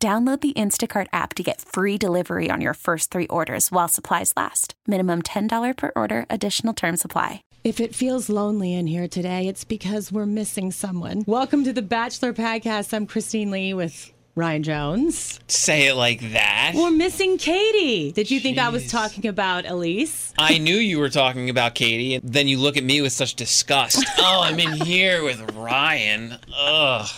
Download the Instacart app to get free delivery on your first three orders while supplies last. Minimum $10 per order, additional term supply. If it feels lonely in here today, it's because we're missing someone. Welcome to the Bachelor Podcast. I'm Christine Lee with Ryan Jones. Say it like that. We're missing Katie. Did you think I was talking about Elyse? I knew you were talking about Katie, and then you look at me with such disgust. oh, I'm in here with Ryan. Ugh.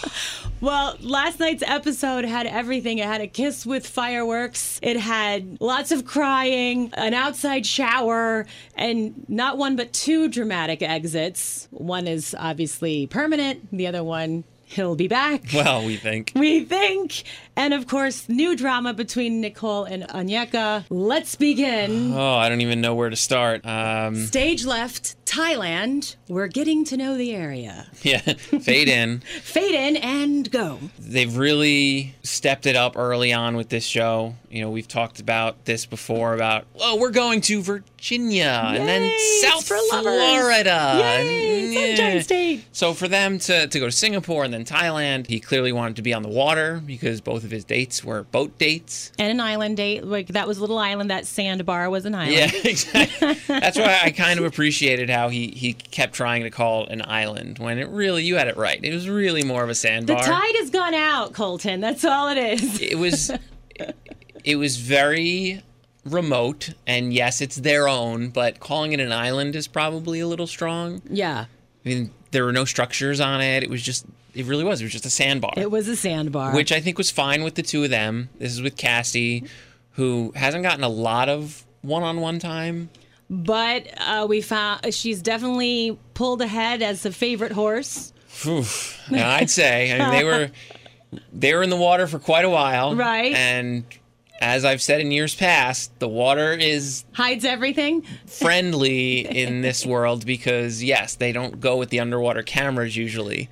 Well, last night's episode had everything. It had a kiss with fireworks, it had lots of crying, an outside shower, and not one but two dramatic exits. One is obviously permanent, the other one, he'll be back. Well, we think. we think. And of course, new drama between Nicole and Onyeka. Let's begin. Oh, I don't even know where to start. Um, Stage left, Thailand. We're getting to know the area. yeah, fade in. Fade in and go. They've really stepped it up early on with this show. You know, we've talked about this before about, oh, we're going to Virginia and then South. Florida. Yay, Sunshine Yeah. State. So for them to, to go to Singapore and then Thailand, he clearly wanted to be on the water because both of his dates were boat dates. And an island date. Like that was a little island. That sandbar was an island. Yeah, exactly. That's why I kind of appreciated how he, he kept trying to call an island when it really, you had it right. It was really more of a sandbar. The tide has gone out, Colton. That's all it is. it was it was very remote and yes it's their own but calling it an island is probably a little strong Yeah. i mean there were no structures on it it was just it really was it was just a sandbar It was a sandbar. which i think was fine with the two of them this is with cassie who hasn't gotten a lot of one-on-one time but uh, we found she's definitely pulled ahead as the favorite horse. Phew. Yeah, I'd say. I mean, they were they were in the water for quite a while, Right. And as I've said in years past, the water is Hides everything. friendly in this world because yes, they don't go with the underwater cameras usually.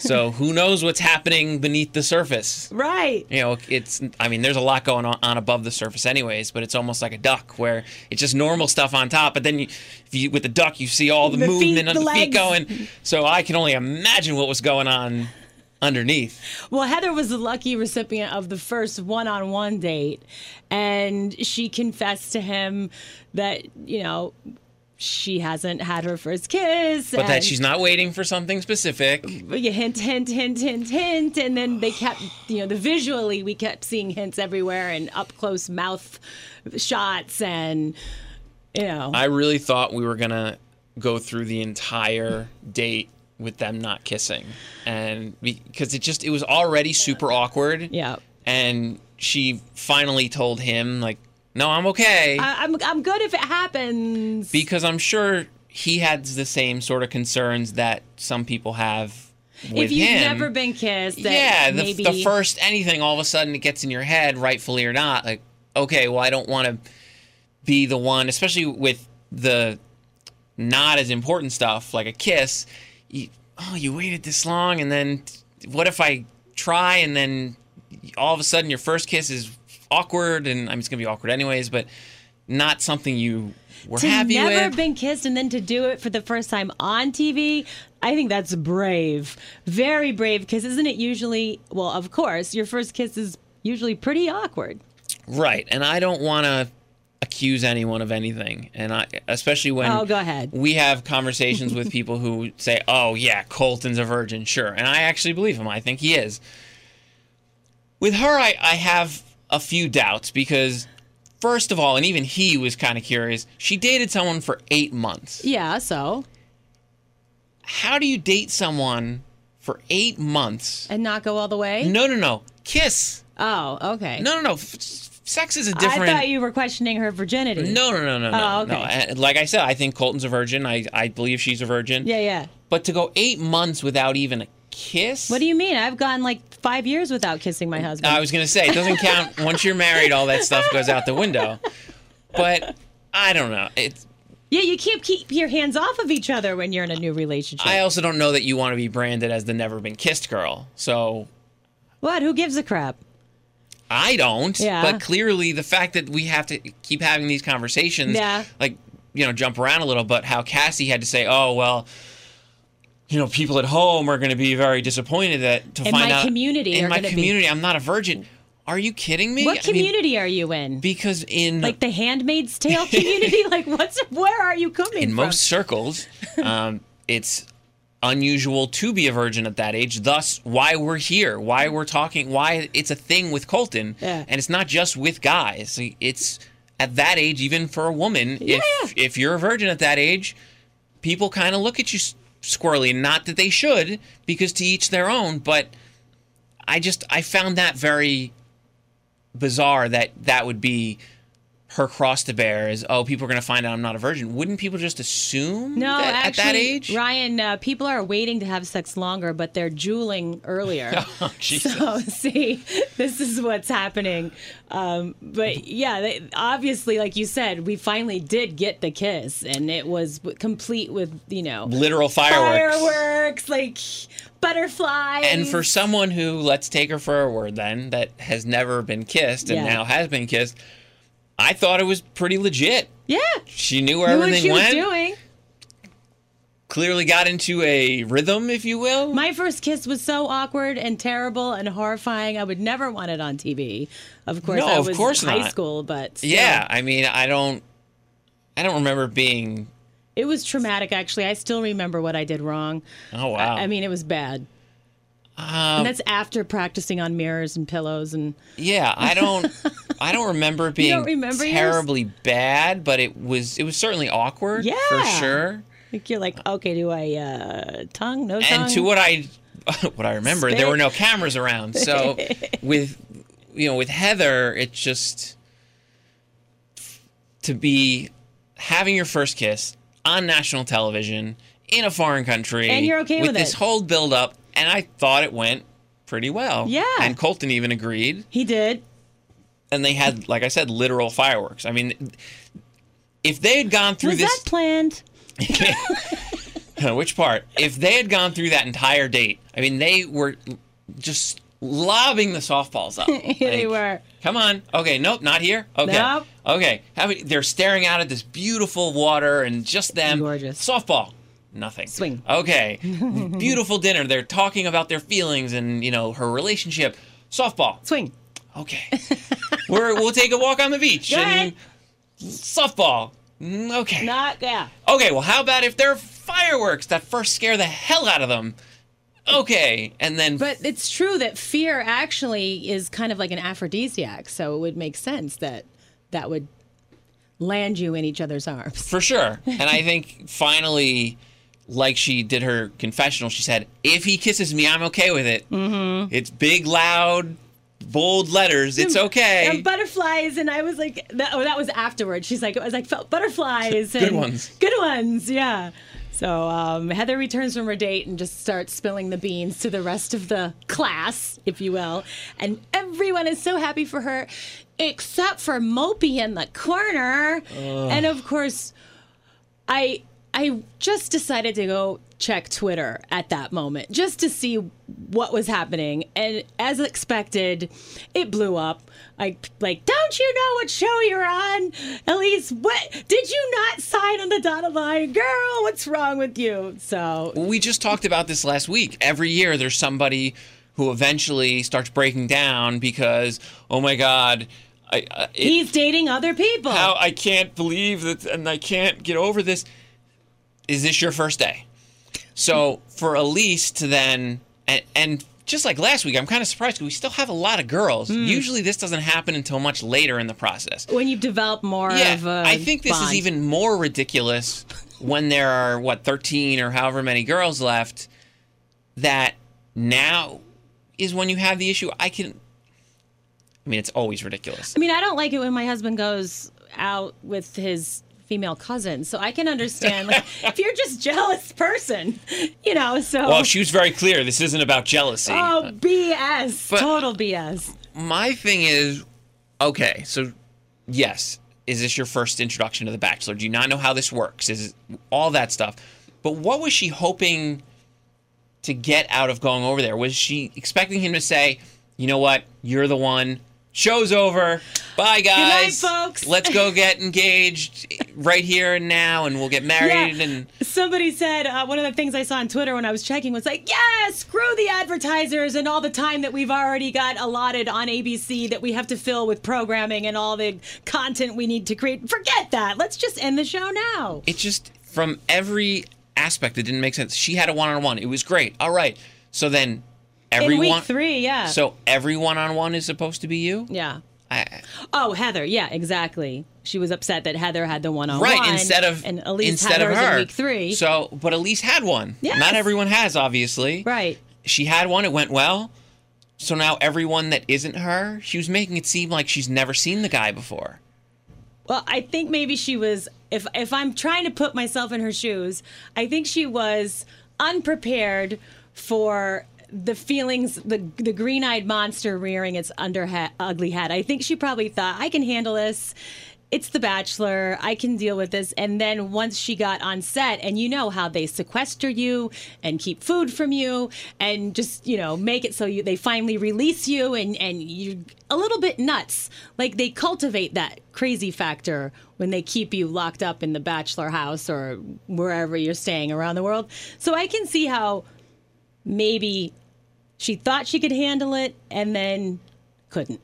So who knows what's happening beneath the surface? Right. You know, it's I mean, there's a lot going on, on above the surface anyways, but it's almost like a duck where it's just normal stuff on top, but then you, if you with the duck you see all the, The movement feet, of the the feet going. So I can only imagine what was going on underneath. Well, Heather was the lucky recipient of the first one on one date. And she confessed to him that, you know, she hasn't had her first kiss. But that she's not waiting for something specific. you hint, hint, hint, hint, hint, and then they kept, you know, the visually we kept seeing hints everywhere and up close mouth shots and, you know, I really thought we were gonna go through the entire date with them not kissing, and because it just it was already super awkward. yeah. And she finally told him like, "No, I'm okay," I, I'm I'm good if it happens. because I'm sure he had the same sort of concerns that some people have with if you've him. never been kissed, yeah, the, maybe the first anything, all of a sudden it gets in your head, rightfully or not. Like, okay, well, I don't want to be the one, especially with the not as important stuff like a kiss. You, oh, you waited this long, and then what if I try, and then all of a sudden your first kiss is awkward, and I mean, it's gonna be awkward anyways, but not something you were happy to happy never with. been kissed and then to do it for the first time on TV, I think that's brave. Very brave because isn't it usually well, of course, your first kiss is usually pretty awkward. Right, and I don't want to accuse anyone of anything, and I especially when Oh, go ahead. we have conversations with people who say, "Oh yeah, Colton's a virgin, sure," and I actually believe him. I think he is. With her, I, I have a few doubts because, first of all, and even he was kind of curious. She dated someone for eight months. Yeah, so How do you date someone for eight months? and not go all the way. No, no, no. Kiss. Oh, okay. No, no, no. F- Sex is a different. I thought you were questioning her virginity. No, no, no, no, no. Oh, okay. no. Like I said, I think Colton's a virgin. I, I believe she's a virgin. Yeah, yeah. But to go eight months without even a kiss? What do you mean? I've gone like five years without kissing my husband. I was gonna say it doesn't count once you're married. All that stuff goes out the window. But I don't know. It's yeah, you can't keep your hands off of each other when you're in a new relationship. I also don't know that you want to be branded as the never been kissed girl. So what? Who gives a crap? I don't. Yeah. But clearly, the fact that we have to keep having these conversations, Yeah. like you know, jump around a little. But how Cassie had to say, "Oh well." You know, people at home are going to be very disappointed that to In find my out community in my gonna be- community I'm not a virgin. Are you kidding me? What I mean, community are you in? because in like the Handmaid's Tale community? like what's where are you coming in from? most circles, um, it's unusual to be a virgin at that age. Thus, why we're here, why we're talking, why it's a thing with Colton, Yeah. and it's not just with guys. It's at that age, even for a woman. If if you're a virgin at that age, people kind of look at you squirrely. Not that they should, because to each their own. But I just I found that very bizarre that that would be her cross to bear is oh people are going to find out I'm not a virgin. Wouldn't people just assume No, that actually, at that age? Ryan, uh, people are waiting to have sex longer, but they're jeweling earlier. Oh, Jesus. So, see, this is what's happening. Um, but yeah, they, obviously, like you said, we finally did get the kiss, and it was complete with you know Literal fireworks. fireworks, like butterflies. And for someone who, let's take her for a word then, that has never been kissed and Yeah. now has been kissed, I thought it was pretty legit. yeah, She knew where knew what everything she went. was doing. Clearly got into a rhythm, if you will. My first kiss was so awkward and terrible and horrifying. I would never want it on TV. Of course, No, I of was course high not. school, but still. yeah, I mean, I don't, I don't remember being. It was traumatic, actually. I still remember what I did wrong. Oh wow. I, I mean, it was bad. Um, and that's after practicing on mirrors and pillows and Yeah, I don't I don't remember it being remember yours? terribly bad, but it was it was certainly awkward Yeah, for sure. like you're like, okay, do I uh, tongue, no tongue? And to what I what I remember, there were no cameras around. So with you know, with Heather, it's just to be having your first kiss on national television in a foreign country And you're okay with this it. whole build up and I thought it went pretty well. Yeah. And Colton even agreed. he did. and they had, like I said, literal fireworks. I mean, if they had gone through Was this, that planned? which part? If they had gone through that entire date, I mean, they were just lobbing the softballs up. they Like, were. Come on. Okay. Nope. Not here. Okay. Nope. Okay. How many, they're staring out at this beautiful water and just them. Gorgeous. Softball. Nothing. Swing. Okay. beautiful dinner. They're talking about their feelings and you know her relationship. Softball. Swing. Okay. We're, we'll take a walk on the beach. Go and ahead. softball. Okay. Not, yeah. Okay, well, how about if there are fireworks that first scare the hell out of them? Okay, and then But it's true that fear actually is kind of like an aphrodisiac. So it would make sense that that would land you in each other's arms. for sure. And I think finally, like she did her confessional, she said, "If he kisses me, I'm okay with it. Mm-hmm. It's big, loud, bold letters. It's okay." And butterflies, and I was like, that, oh, that was afterwards. She's like, I was like, felt butterflies. Good ones. Good ones, yeah. So um, Heather returns from her date and just starts spilling the beans to the rest of the class, if you will. And everyone is so happy for her, except for Mopey in the corner. And of course, I I just decided to go check Twitter at that moment just to see what was happening, and as expected, it blew up. I like, don't you know what show you're on? Elyse, what did you not sign on the dotted line, girl? What's wrong with you? So we just talked about this last week. Every year, there's somebody who eventually starts breaking down because, oh my God, I, uh, it, he's dating other people. how I can't believe that, and I can't get over this. Is this your first day? So for Elyse to then, and, and just like last week, I'm kind of surprised because we still have a lot of girls. Hmm. Usually, this doesn't happen until much later in the process. when you've developed more Yeah, of a I think this is even more ridiculous when there are what 13 or however many girls left. That now is when you have the issue. I can. I mean, it's always ridiculous. I mean, I don't like it when my husband goes out with his female cousin. So I can understand like, if you're just jealous person, you know. So Well, she was very clear. This isn't about jealousy. oh BS, But- total BS. my thing is okay so yes is this your first introduction to the bachelor do you not know how this works is it, all that stuff but what was she hoping to get out of going over there was she expecting him to say you know what you're the one show's over bye guys Good night, folks." let's go get engaged right here and now and we'll get married Yeah. and Somebody said uh, one of the things I saw on Twitter when I was checking was like, yeah, screw the advertisers and all the time that we've already got allotted on ABC that we have to fill with programming and all the content we need to create. Forget that. Let's just end the show now. it just from every aspect it didn't make sense she had a one-on-one it was great all right so then In everyone week three, yeah. So every one-on-one is supposed to be you? yeah. I, Oh, Heather. Yeah, exactly. She was upset that Heather had the one on one. right. Instead of and Elyse instead had of her. in week three. So, but Elyse had one. Yes. Not everyone has, obviously. right. She had one. It went well. So now everyone that isn't her, she was making it seem like she's never seen the guy before. Well, I think maybe she was. If if I'm trying to put myself in her shoes, I think she was unprepared for the feelings, the the green eyed monster rearing its under ugly head. I think she probably thought I can handle this. It's The Bachelor. I can deal with this. And then once she got on set, and you know how they sequester you and keep food from you, and just you know make it so you they finally release you, and and you're a little bit nuts. Like they cultivate that crazy factor when they keep you locked up in the bachelor house or wherever you're staying around the world. So I can see how maybe she thought she could handle it and then couldn't.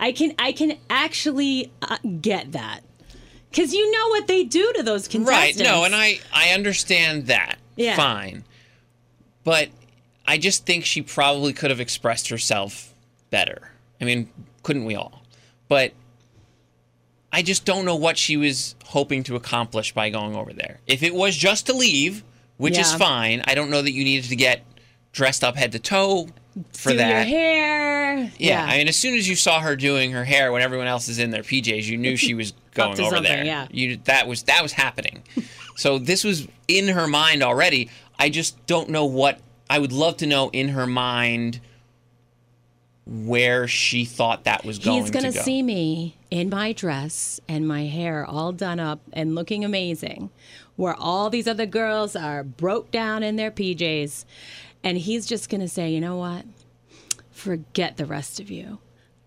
I can I can actually uh, get that because you know what they do to those contestants. Right. No, and I I understand that. Yeah. Fine. But I just think she probably could have expressed herself better. I mean, couldn't we all? But I just don't know what she was hoping to accomplish by going over there. If it was just to leave, which is Yeah. fine, I don't know that you needed to get dressed up head to toe for do that. your hair. Yeah, I mean, as soon as you saw her doing her hair when everyone else is in their PJs, you knew she was going over there. yeah. You that was that was happening. so this was in her mind already. I just don't know what I would love to know in her mind where she thought that was going He's gonna to go. see me in my dress and my hair all done up and looking amazing, where all these other girls are broke down in their PJs, and he's just gonna say, you know what? Forget the rest of you.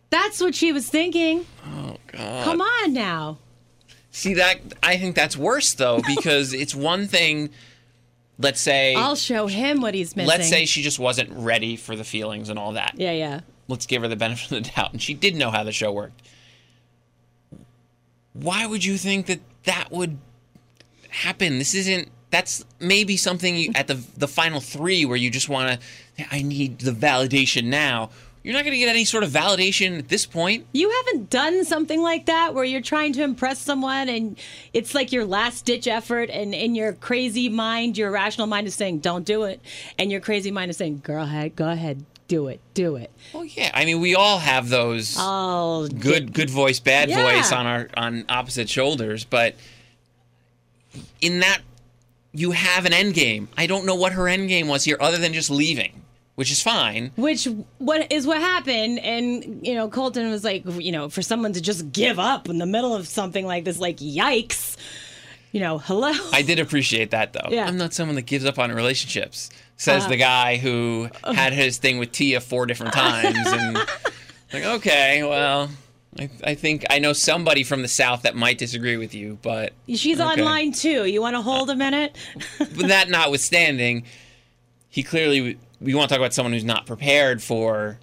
That's what she was thinking. oh God. Come on now. See that I think that's worse though because it's one thing. Let's say I'll show him what he's missing. let's say she just wasn't ready for the feelings and all that. yeah, yeah. let's give her the benefit of the doubt and she did know how the show worked why would you think that that would happen this isn't that's maybe something you, at the the final three where you just want to i need the validation now you're not going to get any sort of validation at this point You haven't done something like that where you're trying to impress someone and it's like your last ditch effort and in your crazy mind, your rational mind is saying, Don't do it. And your crazy mind is saying, Girl go ahead, do it, do it. well yeah i mean we all have those good good voice bad Yeah. voice on our on opposite shoulders but in that you have an end game i don't know what her end game was here other than just leaving which is fine which what is what happened and you know colton was like you know for someone to just give up in the middle of something like this like yikes you know hello I did appreciate that though. Yeah. I'm not someone that gives up on relationships. Says uh, the guy who oh. had his thing with Tia four different times, and like, okay, well, I, I think I know somebody from the south that might disagree with you, but she's Okay. online too you want to hold a minute but that notwithstanding, he clearly we want to talk about someone who's not prepared for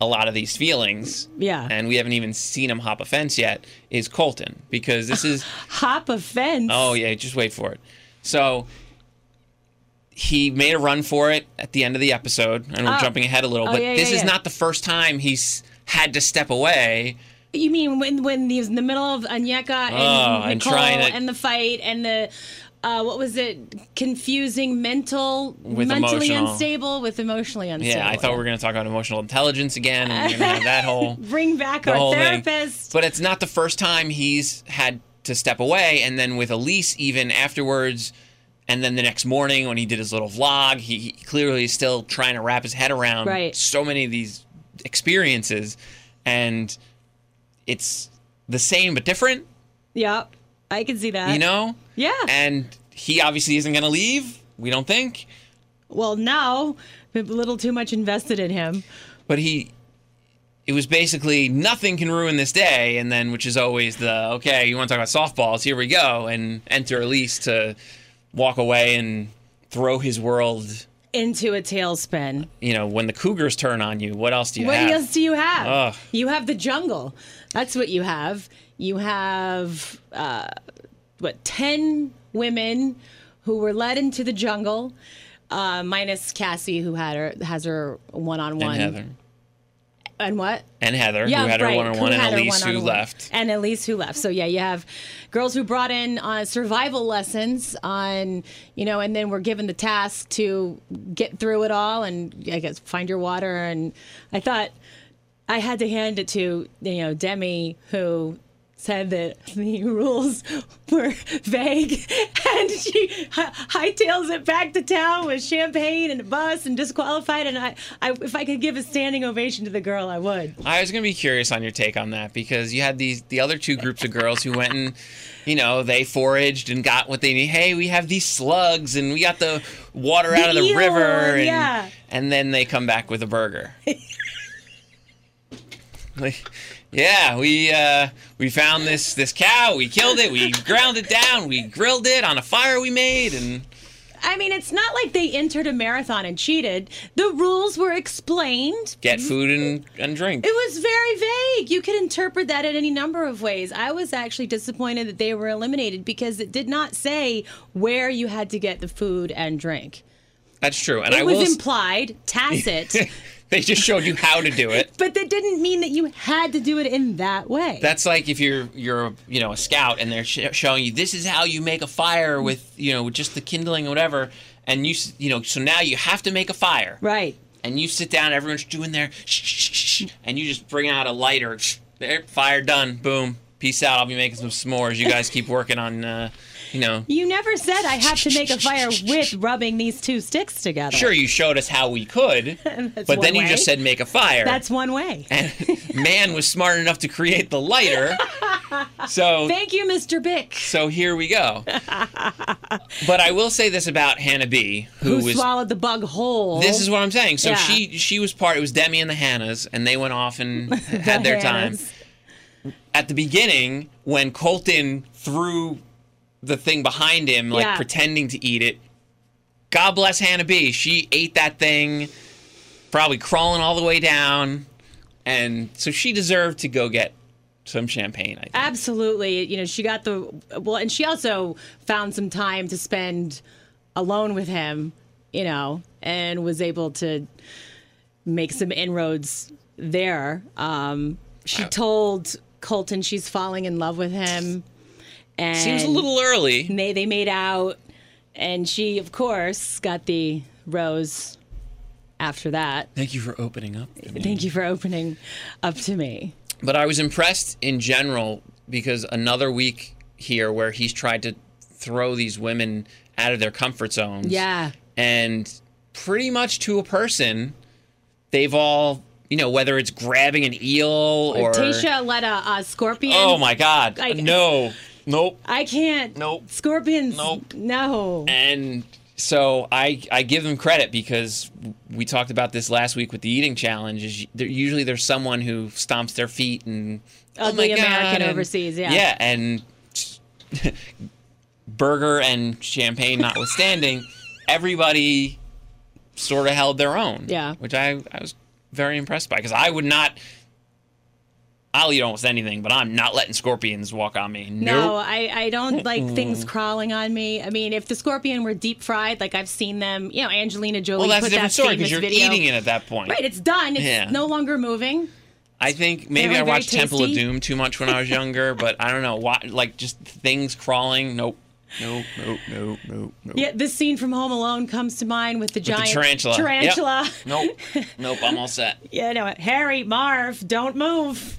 a lot of these feelings. Yeah. and we haven't even seen him hop a fence yet. Is Colton because this is hop a fence Oh yeah, just wait for it. So he made a run for it at the end of the episode, and we're Oh. jumping ahead a little, Oh, but yeah, this yeah, is not the first time he's had to step away. You mean when when he was in the middle of Onyeka and Oh, and Nicole to- and the fight and the uh, what was it? Confusing mental, With mentally emotional. unstable with emotionally unstable. Yeah, I thought we were going to talk about emotional intelligence again, and we're going to have that whole bring back the our whole thing. therapist. But it's not the first time he's had to step away. And then with Elyse, even afterwards, and then the next morning when he did his little vlog, he, he clearly is still trying to wrap his head around Right. so many of these experiences. And it's the same but different, Yep. I can see that. you know? Yeah. And he obviously isn't going to leave, we don't think. well, now a little too much invested in him. but he it was basically nothing can ruin this day and then which is always the okay you want to talk about softballs here we go and enter elyse to walk away and throw his world Into a tailspin. you know when the cougars turn on you what else do you What have What else do you have? Ugh. You have the jungle. That's what you have. You have uh, what ten women who were led into the jungle, uh, minus Cassie, who had her has her one on one. And what? and heather Yeah, who had her one-on-one and elyse who left and Elyse who left. So yeah, you have girls who brought in uh, survival lessons on, you know, and then were given the task to get through it all and I guess find your water. And I thought I had to hand it to you know Demi who said that the rules were vague and she hi- hightails it back to town with champagne and a bus and disqualified and I, I if I could give a standing ovation to the girl I would I was gonna be curious on your take on that because you had these the other two groups of girls who went and you know they foraged and got what they need. Hey, we have these slugs and we got the water out of the eel, river, and, yeah. and then they come back with a burger. like, yeah, we uh, we found this this cow, we killed it, we ground it down, we grilled it on a fire we made, and I mean, it's not like they entered a marathon and cheated. The rules were explained. get food and, and drink. It was very vague. You could interpret that in any number of ways. I was actually disappointed that they were eliminated because it did not say where you had to get the food and drink. That's true, and It I was will. implied, tacit, they just showed you how to do it. but that didn't mean that you had to do it in that way. That's like if you're you're you know a scout and they're sh- showing you this is how you make a fire with you know just the kindling or whatever, and you s- you know so now you have to make a fire, right. and you sit down, everyone's doing their shh, shh, shh, shh, and you just bring out a lighter, shh, there, fire done, boom, peace out. I'll be making some s'mores. You guys keep working on uh, you. You never said I have to make a fire with rubbing these two sticks together. Sure, you showed us how we could, but then you way. just said make a fire. That's one way. and man was smart enough to create the lighter. So Thank you, Mr. Bic, So here we go. but I will say this about Hannah B, who, who was. swallowed the bug whole. This is what I'm saying. So Yeah. she she was part. It was Demi and the Hannahs, and they went off and had their time. At the beginning, when Colton threw the thing behind him, like Yeah. pretending to eat it. God bless Hannah B. She ate that thing, probably crawling all the way down, and so she deserved to go get some champagne. I think. Absolutely. You know, she got the well, and she also found some time to spend alone with him, you know, and was able to make some inroads there. Um, she told Colton she's falling in love with him. And Seems a little early. they they made out and she of course got the rose after that. Thank you for opening up. Thank you for opening up to me. But I was impressed in general because another week here where he's tried to throw these women out of their comfort zones. Yeah. And pretty much to a person, they've all, you know, whether it's grabbing an eel or. Tasha let a, a scorpion. Oh my God. I- no. Nope. I can't. Nope. Scorpions. Nope. No. And so I I give them credit because we talked about this last week with the eating challenge. Is usually there's someone who stomps their feet and oh Ugly my God, American and- overseas, yeah. yeah, and burger and champagne notwithstanding, everybody sort of held their own. Yeah. which I I was very impressed by because I would not. I'll eat almost anything, but I'm not letting scorpions walk on me. No, I, I don't like things crawling on me. I mean, if the scorpion were deep fried, like I've seen them, you know, Angelina Jolie Well, that's a different that story because you're video. eating it at that point. Right, it's done. It's Yeah. no longer moving. I think maybe Apparently I very watched Temple of. Doom too much when I was younger, but I don't know. Why, like just things crawling. Nope. Nope. Nope. Nope. Nope. Nope. Yeah, this scene from Home Alone comes to mind with the The giant tarantula. Yep. Tarantula. Nope. Nope. I'm all set. Yeah, no, Harry, Marv, don't move.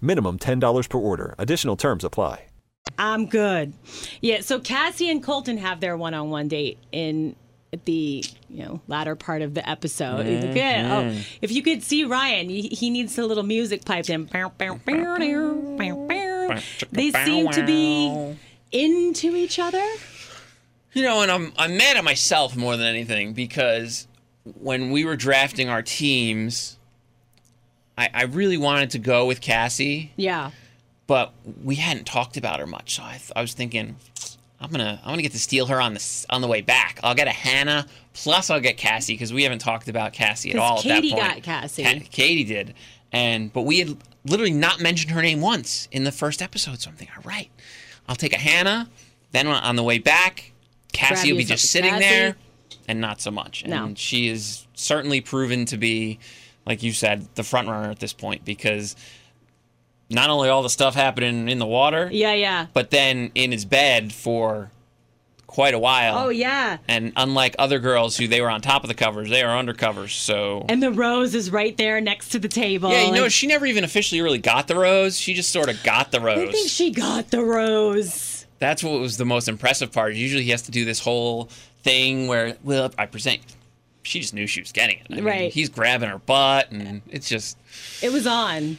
Minimum $10 per order. Additional terms apply. I'm good. Yeah, so Cassie and Colton have their one-on-one date in the you know latter part of the episode. Yeah. Oh, mm-hmm. if you could see Ryan, he, he needs a little music piped in. They seem to be into each other. You know, and I'm I'm mad at myself more than anything because when we were drafting our teams, I, I really wanted to go with Cassie, Yeah. but we hadn't talked about her much. So I, th- I was thinking, I'm gonna I'm gonna get to steal her on the on the way back. I'll get a Hannah plus I'll get Cassie because we haven't talked about Cassie at all. at Katie that point. Katie got Cassie. Ka- Katie did, and but we had literally not mentioned her name once in the first episode. So I'm thinking, all right, I'll take a Hannah. Then on- on the way back, Cassie will be just sitting Cassie. there, and not so much. And No. she is certainly proven to be, like you said, the front runner at this point because not only all the stuff happening in the water, Yeah, yeah. but then in his bed for quite a while. Oh yeah. And unlike other girls who they were on top of the covers, they are under covers. So And the rose is right there next to the table. yeah, you know, she never even officially really got the rose. She just sort of got the rose. I think she got the rose. That's what was the most impressive part. Usually he has to do this whole thing where, well, I present. She just knew she was getting it. I mean, Right. he's grabbing her butt, and it's just. It was on.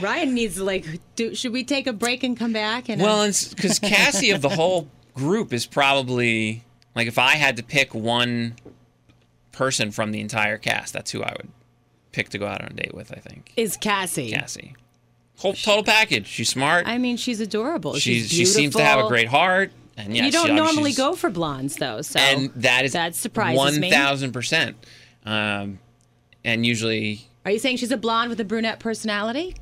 Ryan needs to like. Do, should we take a break and come back? And uh, Well, because Cassie of the whole group is probably like if I had to pick one person from the entire cast, that's who I would pick to go out on a date with. I think is Cassie? Cassie, whole total package. She's smart. I mean, she's adorable. she's, She's she seems to have a great heart, and yeah, you don't normally go for blondes though, so and that is that surprises one thousand percent. Um, and usually, Are you saying she's a blonde with a brunette personality?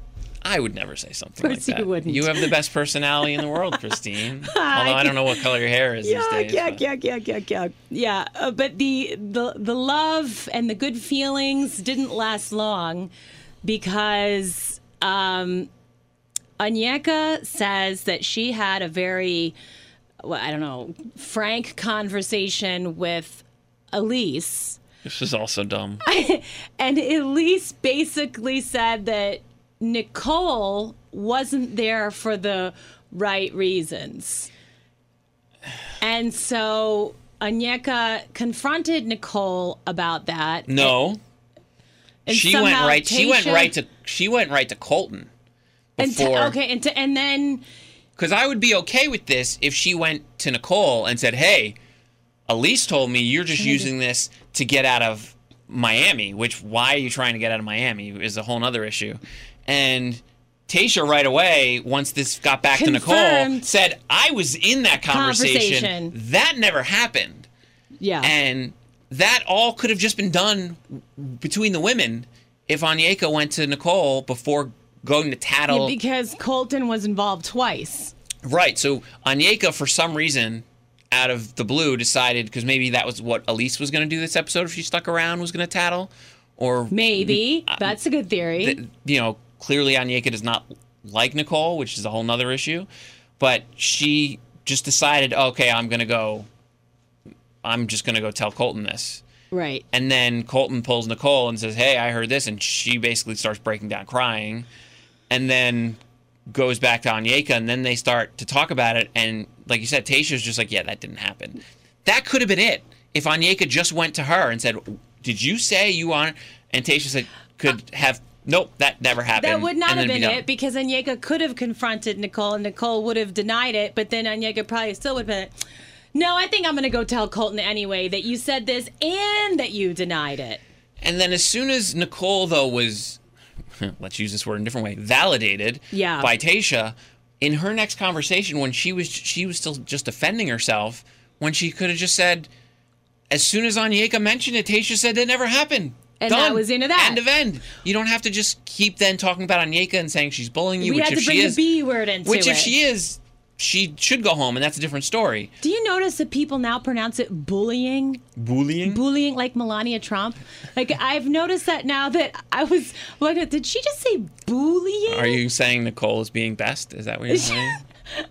I would never say something Of like course you that. wouldn't. You have the best personality in the world, Christine. Although I don't know what color your hair is these days. yuck, but- yuck, yuck, yuck, yuck. Yeah, uh, but the the the love and the good feelings didn't last long because um, Onyeka says that she had a very, well, I don't know, frank conversation with Elyse. This is also dumb. And Elyse basically said that Nicole wasn't there for the right reasons. And so Onyeka confronted Nicole about that. No. And she went right. She went right to. She went right to Colton. and t- Before, okay, and, t- and then Because I would be okay with this if she went to Nicole and said, "Hey, Elyse told me you're just mm-hmm. using this to get out of Miami. Which why are you trying to get out of Miami is a whole other issue." And Tasha right away, once this got back to Nicole, said, "I was in that conversation. Conversation. That never happened." yeah, And that all could have just been done between the women if Onyeka went to Nicole before going to tattle. because Colton was involved twice. right. So Onyeka, for some reason, out of the blue, decided because maybe that was what Elyse was going to do this episode if she stuck around, was going to tattle. Or, Maybe uh, that's a good theory. th- you know, clearly Onyeka does not like Nicole, which is a whole nother issue. But she just decided, okay, I'm going to go. I'm just going to go tell Colton this. right. And then Colton pulls Nicole and says, Hey, I heard this. And she basically starts breaking down crying. And then goes back to Onyeka. And then they start to talk about it. And like you said, Tasha's just like, Yeah, that didn't happen. That could have been it. If Onyeka just went to her and said, Did you say you want. And Tasha said, Could have. Nope, that never happened. That would not have then be been it because Onyeka could have confronted Nicole and Nicole would have denied it, but then Onyeka probably still would have been, no, I think I'm going to go tell Colton anyway that you said this and that you denied it. And then as soon as Nicole, though, was, let's use this word in a different way, validated Yeah. by Tasha, in her next conversation, when she was she was still just defending herself, when she could have just said, as soon as Onyeka mentioned it, Tasha said it never happened. And that was of that. End of end. You don't have to just keep then talking about Onyeka and saying she's bullying you, we which had if to bring she the B word into which it. if she is, she should go home, and that's a different story. Do you notice that people now pronounce it bullying? Bullying. Bullying like Melania Trump? Like I've noticed that now that I was like, did she just say bullying? Are you saying Nicole is being best? Is that what you're saying?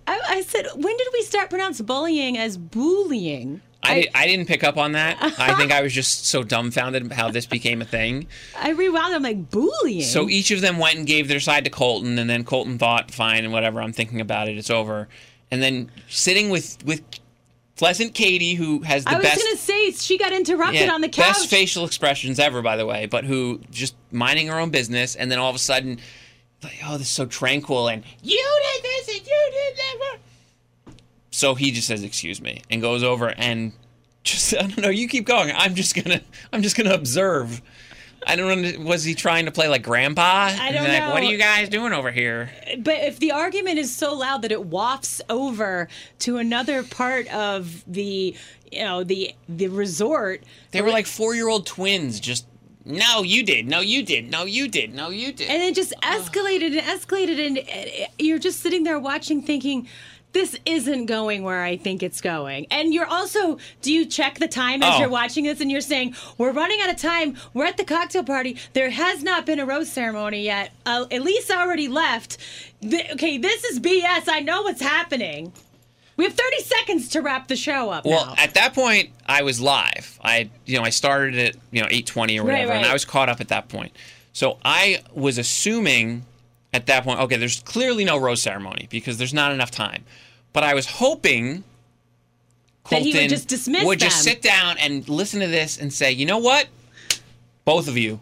I, I said, when did we start pronounce bullying as bullying? I, di- I didn't pick up on that. I think I was just so dumbfounded how this became a thing. I rewound. I'm like bullying. So each of them went and gave their side to Colton, and then Colton thought, "Fine, and whatever. I'm thinking about it. It's over." And then sitting with with pleasant Katie, who has the I was best gonna say she got interrupted yeah, on the couch. best facial expressions ever, by the way, but who just minding her own business, and then all of a sudden, like, oh, this is so tranquil, and you did this and you did that. So he just says, "Excuse me," and goes over and just I don't know. You keep going. I'm just gonna I'm just gonna observe. I don't know. Was he trying to play like grandpa? I don't like, know. What are you guys doing over here? But if the argument is so loud that it wafts over to another part of the, you know, the the resort, They were like four year old twins. Just no, you did. No, you did. No, you did. No, you did. and it just escalated and escalated, and uh, you're just sitting there watching, thinking. This isn't going where I think it's going. And you're also, do you check the time as Oh. you're watching this and you're saying, we're running out of time. We're at the cocktail party. There has not been a rose ceremony yet. Uh, Elyse already left. Th- okay, this is BS. I know what's happening. We have 30 seconds to wrap the show up Well, now. at that point, I was live. I, you know, I started at you know eight twenty or Right, whatever, and. I was caught up at that point. So I was assuming at that point, okay, there's clearly no rose ceremony because there's not enough time. But I was hoping That he Colton would just dismiss would just sit down and listen to this and say, you know what, both of you,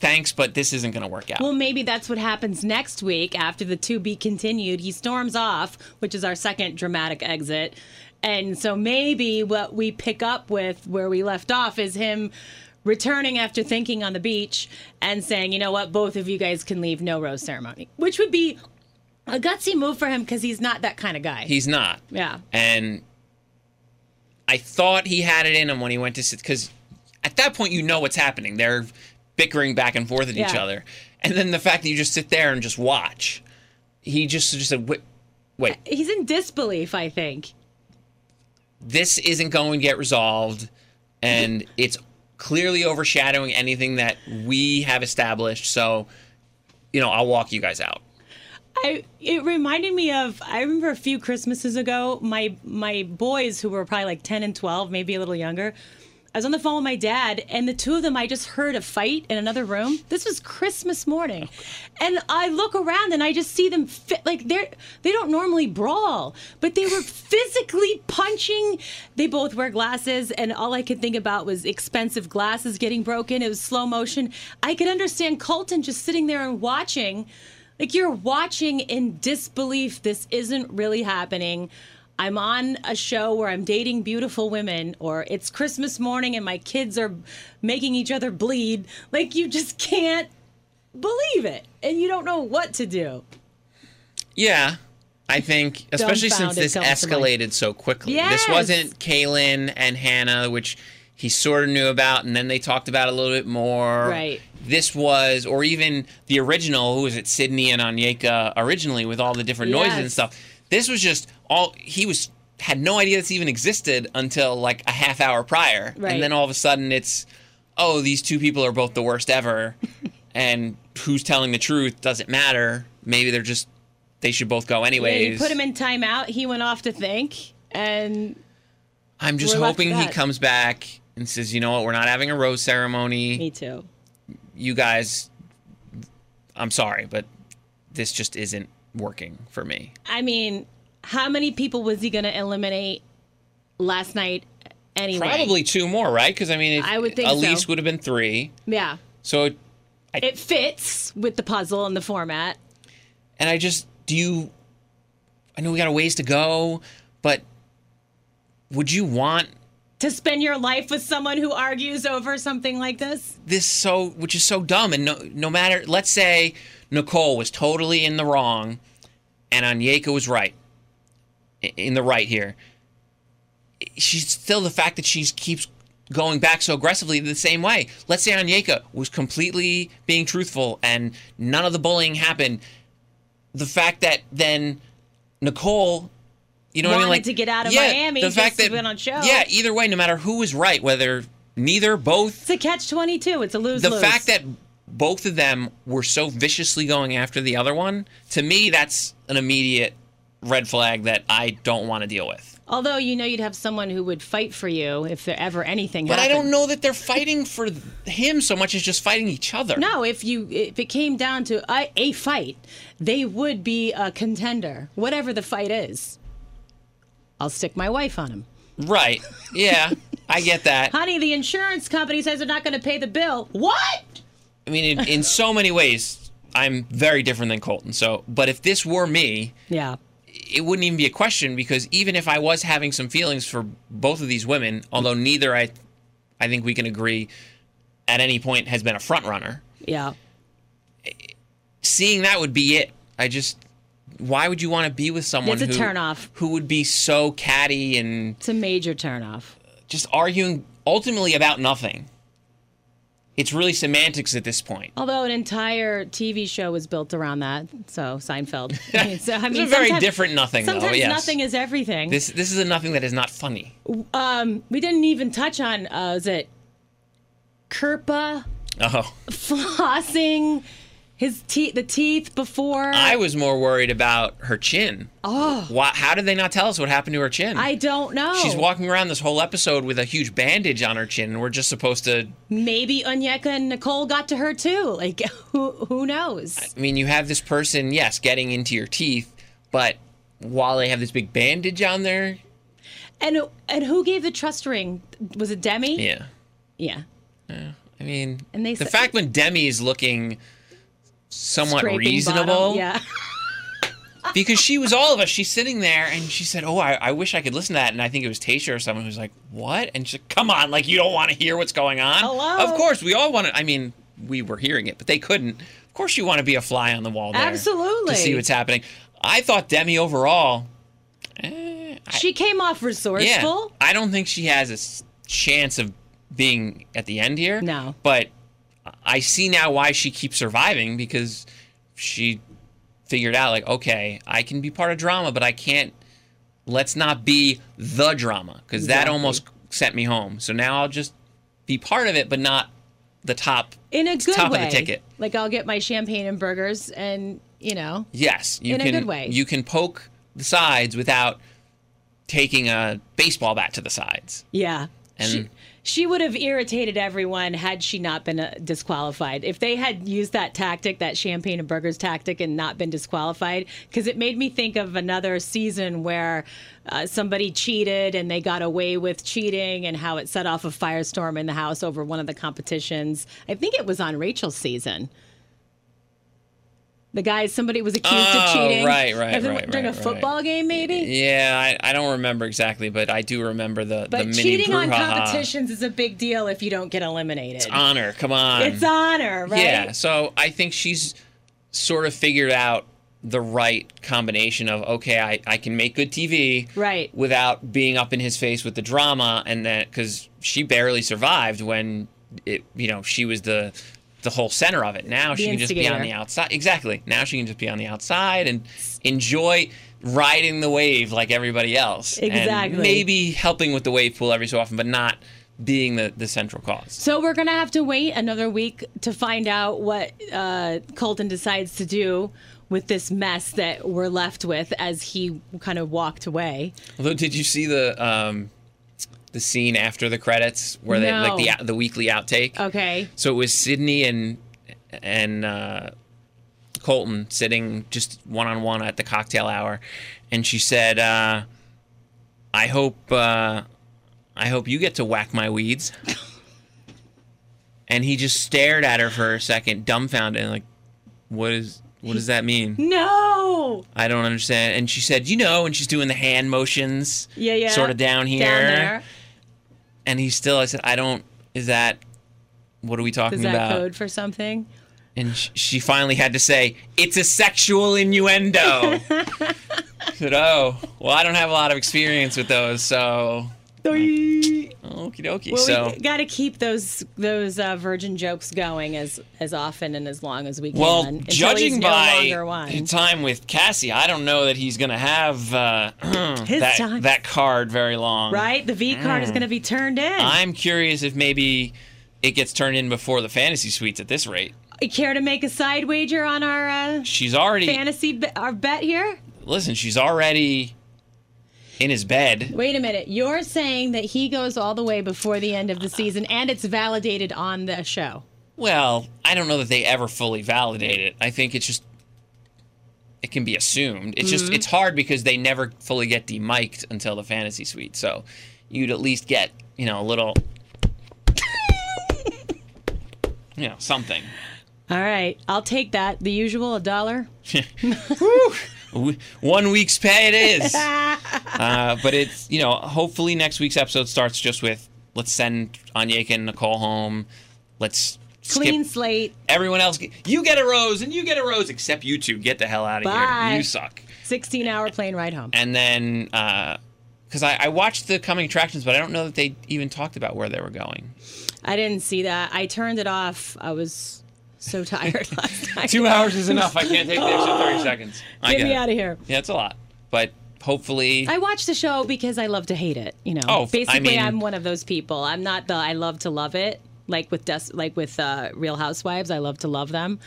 thanks, but this isn't going to work out. Well, maybe that's what happens next week after the to be continued. He storms off, which is our second dramatic exit. And so maybe what we pick up with where we left off is him returning after thinking on the beach and saying, you know what, both of you guys can leave, no rose ceremony, which would be a gutsy move for him because he's not that kind of guy. He's not. yeah. and I thought he had it in him when he went to sit because at that point you know what's happening. They're bickering back and forth at each other, and then the fact that you just sit there and just watch. He just just said, "Wait, wait, uh, He's in disbelief, I think. this isn't going to get resolved, and it's clearly overshadowing anything that we have established." So, you know, I'll walk you guys out. I it reminded me of I remember a few Christmases ago, my my boys who were probably like 10 and 12, maybe a little younger. I was on the phone with my dad, and the two of them, I just heard a fight in another room. This was Christmas morning, and I look around and I just see them fit like they're they don't normally brawl, but they were physically punching. They both wear glasses, and all I could think about was expensive glasses getting broken. It was slow motion. I could understand Colton just sitting there and watching. Like you're watching in disbelief. This isn't really happening. I'm on a show where I'm dating beautiful women, or it's Christmas morning and my kids are making each other bleed. Like you just can't believe it, and you don't know what to do. Yeah. I think, especially since this comes to mind. escalated so quickly. This wasn't Caelynn and Hannah, which he sort of knew about, and then they talked about a little bit more. Right. This was, or even the original, who was it, Sydney and Onyeka originally, with all the different noises and stuff. This was just all he was had no idea this even existed until like a half hour prior, Right. and then all of a sudden it's, oh, these two people are both the worst ever, and who's telling the truth doesn't matter. Maybe they're just they should both go Yeah, anyways. you put him in timeout. He went off to think, and I'm just hoping he comes back and says, you know what, we're not having a rose ceremony. me too. You guys, I'm sorry, but this just isn't working for me. I mean, how many people was he going to eliminate last night? Anyway, Probably two more, right? Because I mean, I would think Elyse so. would have been three. Yeah, So, it, it fits with the puzzle and the format. and I just do you. I know we got a ways to go, but would you want to spend your life with someone who argues over something like this? this so which is so dumb and no no matter let's say Nicole was totally in the wrong and Onyeka was right i- in the right here she's still the fact that she keeps going back so aggressively the same way let's say Onyeka was completely being truthful and none of the bullying happened the fact that then Nicole, you know what I mean? Wanted Like to get out of yeah, Miami The fact that on show. yeah, either way, no matter who was right, whether neither, both, It's a catch twenty two. It's a lose the fact that both of them were so viciously going after the other one, to me, that's an immediate red flag that I don't want to deal with. although you know you'd have someone who would fight for you if there ever anything But I don't know that they're fighting for him so much as just fighting each other. No, if you if it came down to a, a fight, they would be a contender, whatever the fight is. I'll stick my wife on him. Right. Yeah, I get that. Honey, the insurance company says they're not going to pay the bill. What? I mean, in, in so many ways, I'm very different than Colton. So, but if this were me, Yeah. It wouldn't even be a question because even if I was having some feelings for both of these women, although neither I, I think we can agree, at any point has been a front runner. Yeah. Seeing that would be it. I just, why would you want to be with someone It's a who turnoff. who would be so catty and It's a major turnoff. just arguing ultimately about nothing? It's really semantics at this point. Although an entire TV show was built around that, so Seinfeld. I mean, It's a very different nothing, though. Sometimes Yes. nothing is everything. This this is a nothing that is not funny. um, we didn't even touch on. Uh, is it Kirpa Oh, flossing his teeth, the teeth before? I was more worried about her chin. Oh, Why, how did they not tell us what happened to her chin? I don't know. She's walking around this whole episode with a huge bandage on her chin, and we're just supposed to. Maybe Onyeka and Nicole got to her too. Like who who knows? I mean, you have this person, yes, getting into your teeth, but while they have this big bandage on there, And and who gave the trust ring? Was it Demi? yeah. Yeah. I mean, And they the fact when Demi is looking somewhat Scraping reasonable, bottom. Yeah. because she was all of us. She's sitting there and she said, "Oh, I, I wish I could listen to that." And I think it was Tayshia or someone who's like, "What?" And she's like, "Come on, like you don't want to hear what's going on." Hello? Of course, we all want to. I mean, we were hearing it, but they couldn't. Of course, you want to be a fly on the wall there, Absolutely. to see what's happening. I thought Demi overall, eh, I- She came off yeah, resourceful. I don't think she has a chance of being at the end here. No. but I see now why she keeps surviving because she figured out like, okay, I can be part of drama, but I can't. Let's not be the drama because that almost sent me home. So now I'll just be part of it, but not the top. In a good top way. of the ticket. Like I'll get my champagne and burgers and you know. Yes, you In a can. good way. You can poke the sides without taking a baseball bat to the sides. Yeah. And- she, she would have irritated everyone had she not been uh, disqualified. If they had used that tactic, that champagne and burgers tactic, and not been disqualified, because it made me think of another season where uh, somebody cheated and they got away with cheating, and how it set off a firestorm in the house over one of the competitions. I think it was on Rachel's season. The guy, somebody was accused Oh, of cheating. right, right, right, During right, a football game, maybe. Yeah, I, I don't remember exactly, but I do remember the the But mini cheating on competitions is a big deal if you don't get eliminated. It's honor. Come on, It's honor, right? Yeah, so I think she's sort of figured out the right combination of okay, I, I can make good TV Right. without being up in his face with the drama, and that because she barely survived when it you know she was the the whole center of it. Now she can just be on the outside. Exactly. Now she can just be on the outside and enjoy riding the wave like everybody else. And Exactly. maybe helping with the wave pool every so often, but not being the, the central cause. So we're gonna have to wait another week to find out what uh, Colton decides to do with this mess that we're left with as he kind of walked away. Although, did you see the um, the scene after the credits where they like the the weekly outtake? Okay. So it was Sydney and and uh, Colton sitting just one on one at the cocktail hour, and she said, uh, "I hope uh, I hope you get to whack my weeds." and he just stared at her for a second, dumbfounded, and like, "What is what does that mean?" No. I don't understand. And she said, "You know," and she's doing the hand motions, Yeah, yeah. sort of down here. Down there. And he still, I said, "I don't." Is that what are we talking Is that about? code for something? And sh- she finally had to say, "It's a sexual innuendo." I said, "Oh, well, I don't have a lot of experience with those, so." Okie dokie. Well, so, we got to keep those those uh, virgin jokes going as as often and as long as we can. well, judging no by time with Cassie, I don't know that he's going to have uh, His that time. that card very long. right, the V card is going to be turned in. I'm curious if maybe it gets turned in before the fantasy suites at this rate. You care to make a side wager on our uh, She's already fantasy be- our bet here? listen. She's already in his bed. Wait a minute. You're saying that he goes all the way before the end of the season, and it's validated on the show. Well, I don't know that they ever fully validate it. I think it's just it can be assumed. It's just Mm-hmm. it's hard because they never fully get demiked until the fantasy suite. So you'd at least get you know a little, you know, something. All right, I'll take that. The usual, a dollar. One week's pay it is. uh, but it's you know hopefully next week's episode starts just with let's send Onyeka and Nicole home. Let's Clean skip slate. everyone else. You get a rose and you get a rose except you two. Get the hell out of Bye. here. You suck. 16 hour plane ride home. And then because I, I watched the coming attractions, but I don't know that they even talked about where they were going. I didn't see that. I turned it off. I was so tired last night. Two hours is enough. I can't take the extra thirty seconds. I Get get me it. out of here. Yeah, it's a lot, but hopefully. I watch the show because I love to hate it. You know, Oh, I basically, mean- I'm one of those people. I'm not the I love to love it like with Des- like with uh, Real Housewives. I love to love them.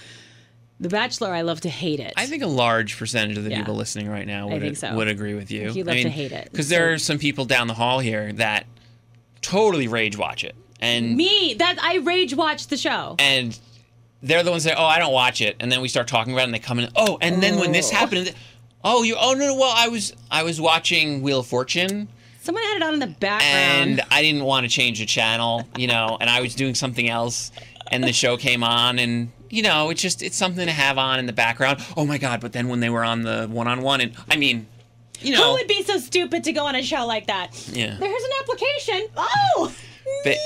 The Bachelor, I love to hate it. I think a large percentage of the Yeah. people listening right now I would, think so. would agree with you. you love to hate it. Because there are some people down the hall here that totally rage watch it. And me that I rage watch the show. and they're the ones that, oh, I don't watch it. And then we start talking about it and they come in, oh, and then when this oh. happened, oh, you, oh, no, no, well, I was, I was watching Wheel of Fortune Someone had it on in the background. and I didn't want to change the channel, you know, and I was doing something else and the show came on and, you know, it's just, it's something to have on in the background. Oh my God. But then when they were on the one on one and, I mean, you know Who would be so stupid to go on a show like that? Yeah. There's an application. Oh. Ba-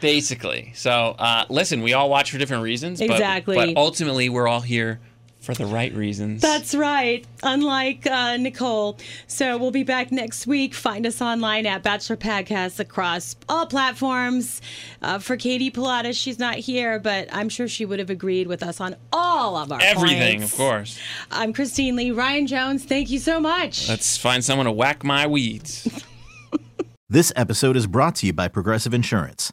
basically. So, uh, listen, we all watch for different reasons. but- Exactly. But, ultimately, we're all here for the right reasons. That's right. Unlike uh, Nicole. So we'll be back next week. Find us online at Bachelor Podcast across all platforms. Uh, for Katie Pilatus, she's not here, but I'm sure she would have agreed with us on all of our Everything, points. of course. I'm Christine Lee. Ryan Jones, thank you so much. Let's find someone to whack my weeds. This episode is brought to you by Progressive Insurance.